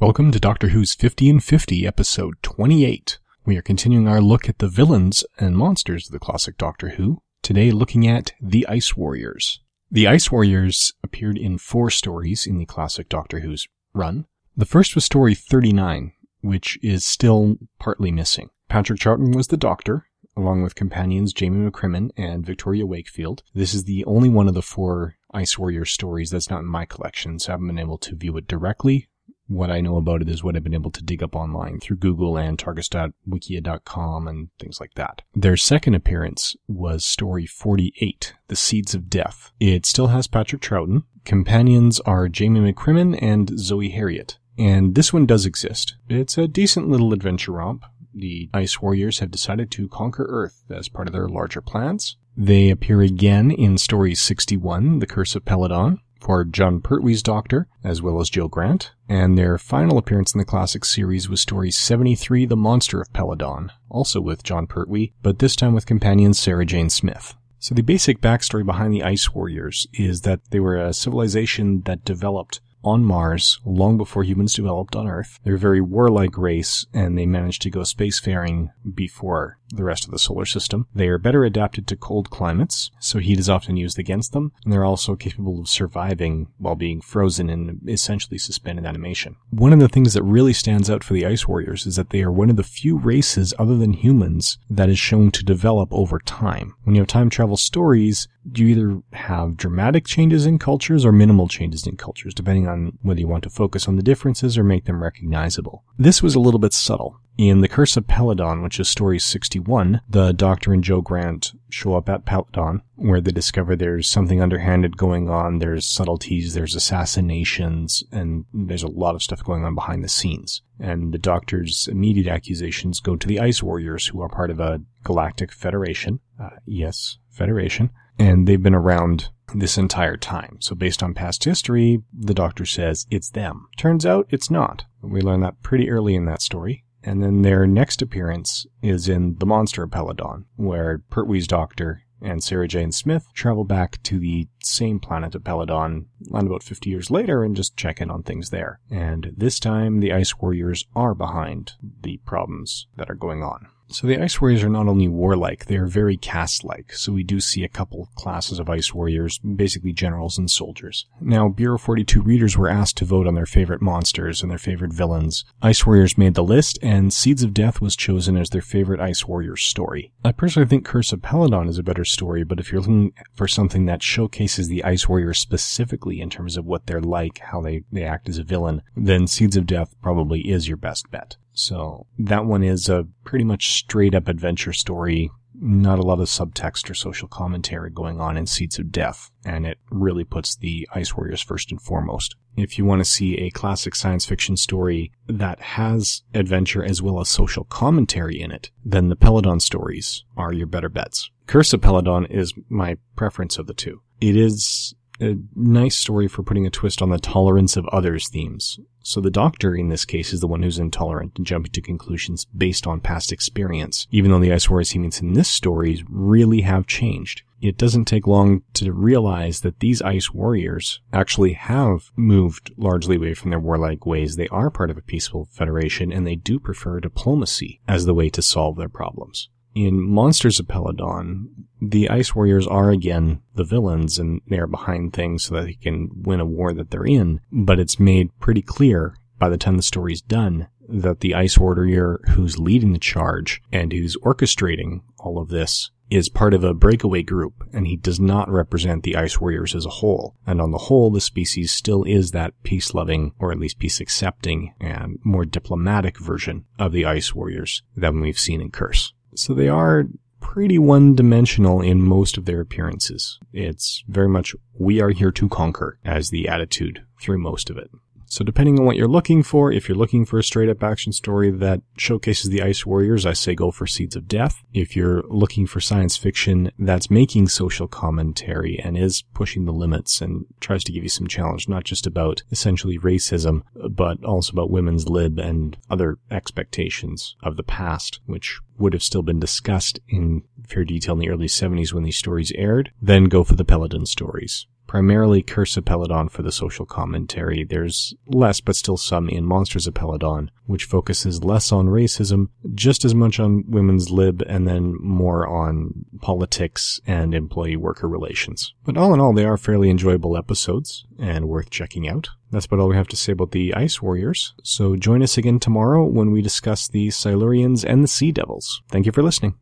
Welcome to Doctor Who's 50 and 50, episode 28. We are continuing our look at the villains and monsters of the classic Doctor Who, today looking at the Ice Warriors. The Ice Warriors appeared in four stories in the classic Doctor Who's run. The first was story 39, which is still partly missing. Patrick Troughton was the Doctor, along with companions Jamie McCrimmon and Victoria Wakefield. This is the only one of the four Ice Warrior stories that's not in my collection, so I haven't been able to view it directly what I know about it is what I've been able to dig up online through Google and Tardis.wikia.com and things like that. Their second appearance was story 48, The Seeds of Death. It still has Patrick Troughton. Companions are Jamie McCrimmon and Zoe Heriot. And this one does exist. It's a decent little adventure romp. The Ice Warriors have decided to conquer Earth as part of their larger plans. They appear again in story 61, The Curse of Peladon, for Jon Pertwee's Doctor, as well as Jo Grant, and their final appearance in the classic series was story 73, The Monster of Peladon, also with John Pertwee, but this time with companion Sarah Jane Smith. So the basic backstory behind the Ice Warriors is that they were a civilization that developed on Mars long before humans developed on Earth. They're a very warlike race and they managed to go spacefaring before the rest of the solar system. They are better adapted to cold climates, so heat is often used against them, and they're also capable of surviving while being frozen in essentially suspended animation. One of the things that really stands out for the Ice Warriors is that they are one of the few races other than humans that is shown to develop over time. When you have time travel stories, you either have dramatic changes in cultures or minimal changes in cultures, depending on whether you want to focus on the differences or make them recognizable. This was a little bit subtle. In The Curse of Peladon, which is story 61, the Doctor and Jo Grant show up at Peladon, where they discover there's something underhanded going on, there's subtleties, there's assassinations, and there's a lot of stuff going on behind the scenes. And the Doctor's immediate accusations go to the Ice Warriors, who are part of a galactic federation. Uh, yes, federation. And they've been around this entire time. So based on past history, the Doctor says it's them. Turns out it's not. We learn that pretty early in that story. And then their next appearance is in The Monster of Peladon, where Pertwee's doctor and Sarah Jane Smith travel back to the same planet of Peladon, land about 50 years later, and just check in on things there. And this time, the Ice Warriors are behind the problems that are going on. So the Ice Warriors are not only warlike, they are very caste-like. So we do see a couple classes of Ice Warriors, basically generals and soldiers. Now, Bureau 42 readers were asked to vote on their favorite monsters and their favorite villains. Ice Warriors made the list, and Seeds of Death was chosen as their favorite Ice Warriors story. I personally think Curse of Peladon is a better story, but if you're looking for something that showcases the Ice Warriors specifically in terms of what they're like, how they, they act as a villain, then Seeds of Death probably is your best bet. So that one is a pretty much straight up adventure story. Not a lot of subtext or social commentary going on in Seeds of Death, and it really puts the Ice Warriors first and foremost. If you want to see a classic science fiction story that has adventure as well as social commentary in it, then the Peladon stories are your better bets. Curse of Peladon is my preference of the two. It is a nice story for putting a twist on the tolerance of others themes. So the doctor in this case is the one who's intolerant and jumping to conclusions based on past experience, even though the Ice Warriors he meets in this story really have changed. It doesn't take long to realize that these Ice Warriors actually have moved largely away from their warlike ways. They are part of a peaceful federation and they do prefer diplomacy as the way to solve their problems in Monsters of Peladon, the Ice Warriors are again the villains and they're behind things so that they can win a war that they're in. But it's made pretty clear by the time the story's done that the Ice Warrior who's leading the charge and who's orchestrating all of this is part of a breakaway group and he does not represent the ice warriors as a whole. And on the whole, the species still is that peace loving or at least peace accepting and more diplomatic version of the ice warriors than we've seen in Curse. So they are pretty one dimensional in most of their appearances. It's very much, we are here to conquer as the attitude through most of it. So depending on what you're looking for, if you're looking for a straight up action story that showcases the Ice Warriors, I say go for Seeds of Death. If you're looking for science fiction that's making social commentary and is pushing the limits and tries to give you some challenge, not just about essentially racism, but also about women's lib and other expectations of the past, which would have still been discussed in fair detail in the early 70s when these stories aired, then go for the Peladon stories primarily Curse of Peladon for the social commentary. There's less, but still some in Monsters of Peladon, which focuses less on racism, just as much on women's lib, and then more on politics and employee worker relations. But all in all, they are fairly enjoyable episodes and worth checking out. That's about all we have to say about the Ice Warriors. So join us again tomorrow when we discuss the Silurians and the Sea Devils. Thank you for listening.